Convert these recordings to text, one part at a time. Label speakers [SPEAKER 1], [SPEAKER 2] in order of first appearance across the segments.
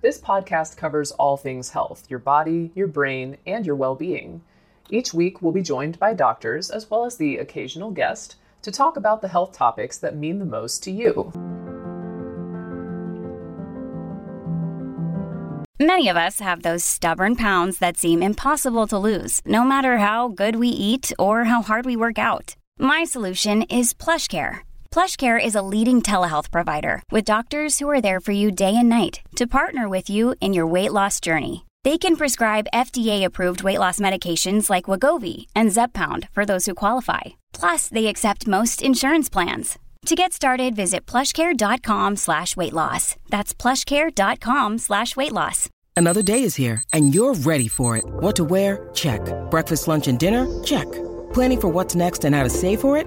[SPEAKER 1] This podcast covers all things health your body, your brain, and your well being. Each week, we'll be joined by doctors as well as the occasional guest to talk about the health topics that mean the most to you.
[SPEAKER 2] Many of us have those stubborn pounds that seem impossible to lose, no matter how good we eat or how hard we work out. My solution is PlushCare. PlushCare is a leading telehealth provider with doctors who are there for you day and night to partner with you in your weight loss journey. They can prescribe FDA-approved weight loss medications like Wegovy and Zepbound for those who qualify. Plus, they accept most insurance plans. To get started, visit plushcare.com slash weight loss. That's plushcare.com slash weight loss.
[SPEAKER 3] Another day is here, and you're ready for it. What to wear? Check. Breakfast, lunch, and dinner? Check. Planning for what's next and how to save for it?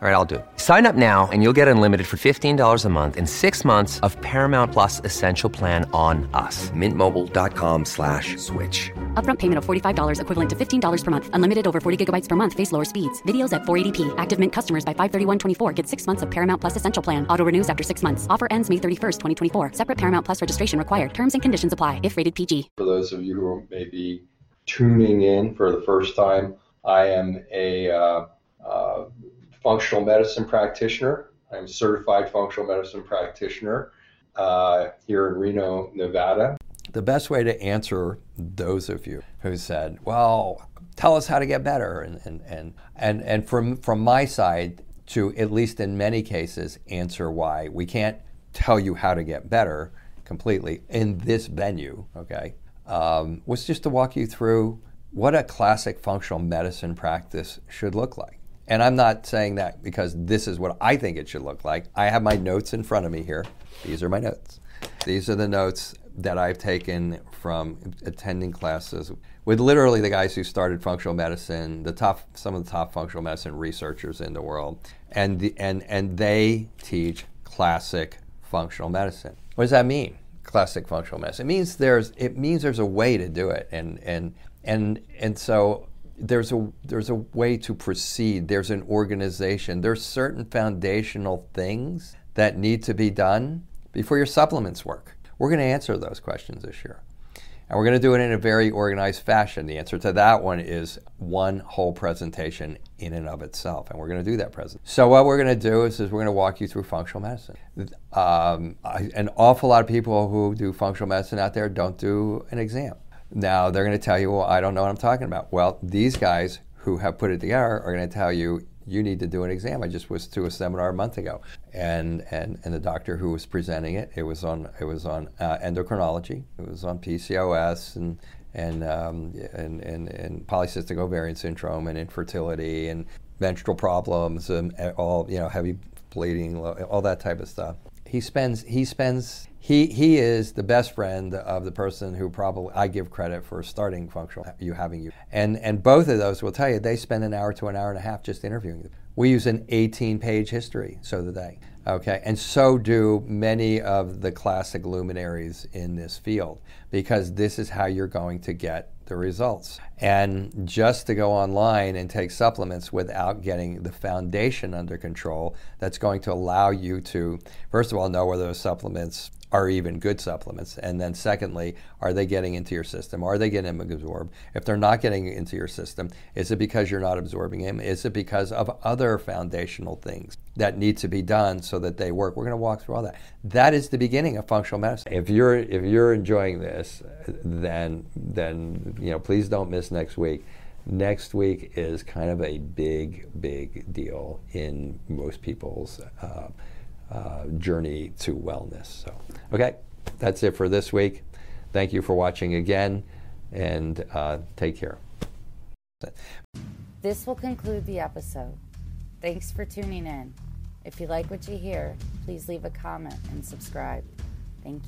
[SPEAKER 4] All right, I'll do it. Sign up now and you'll get unlimited for $15 a month and six months of Paramount Plus Essential Plan on us. Mintmobile.com slash switch.
[SPEAKER 5] Upfront payment of $45 equivalent to $15 per month. Unlimited over 40 gigabytes per month. Face lower speeds. Videos at 480p. Active Mint customers by 531.24 get six months of Paramount Plus Essential Plan. Auto renews after six months. Offer ends May 31st, 2024. Separate Paramount Plus registration required. Terms and conditions apply if rated PG.
[SPEAKER 6] For those of you who may be tuning in for the first time, I am a uh, functional medicine practitioner. I'm a certified functional medicine practitioner uh, here in Reno, Nevada.
[SPEAKER 7] The best way to answer those of you who said, well, tell us how to get better, and, and, and, and, and from, from my side, to at least in many cases, answer why we can't tell you how to get better completely in this venue, okay, um, was just to walk you through what a classic functional medicine practice should look like. And I'm not saying that because this is what I think it should look like. I have my notes in front of me here. These are my notes. These are the notes that I've taken from attending classes with literally the guys who started functional medicine, the top, some of the top functional medicine researchers in the world, and the, and and they teach classic functional medicine. What does that mean? Classic functional medicine. It means there's it means there's a way to do it, and and and and so there's a there's a way to proceed. There's an organization. There's certain foundational things that need to be done before your supplements work. We're going to answer those questions this year. And we're going to do it in a very organized fashion. The answer to that one is one whole presentation in and of itself. And we're going to do that present. So what we're going to do is, is we're going to walk you through functional medicine. Um, I, an awful lot of people who do functional medicine out there don't do an exam. Now they're going to tell you, well, I don't know what I'm talking about. Well, these guys who have put it together are going to tell you you need to do an exam. I just was to a seminar a month ago, and and and the doctor who was presenting it, it was on it was on uh, endocrinology, it was on PCOS and and, um, and and and polycystic ovarian syndrome and infertility and menstrual problems and all you know heavy bleeding, all that type of stuff. He spends he spends he he is the best friend of the person who probably I give credit for starting functional you having you and and both of those will tell you they spend an hour to an hour and a half just interviewing them. We use an 18 page history, so do they. Okay, and so do many of the classic luminaries in this field because this is how you're going to get the results. And just to go online and take supplements without getting the foundation under control, that's going to allow you to, first of all, know whether those supplements are even good supplements? And then, secondly, are they getting into your system? Are they getting absorbed? If they're not getting into your system, is it because you're not absorbing them? Is it because of other foundational things that need to be done so that they work? We're going to walk through all that. That is the beginning of functional medicine. If you're if you're enjoying this, then then you know please don't miss next week. Next week is kind of a big big deal in most people's. Uh, uh, journey to wellness. So, okay, that's it for this week. Thank you for watching again, and uh, take care.
[SPEAKER 8] This will conclude the episode. Thanks for tuning in. If you like what you hear, please leave a comment and subscribe. Thank you.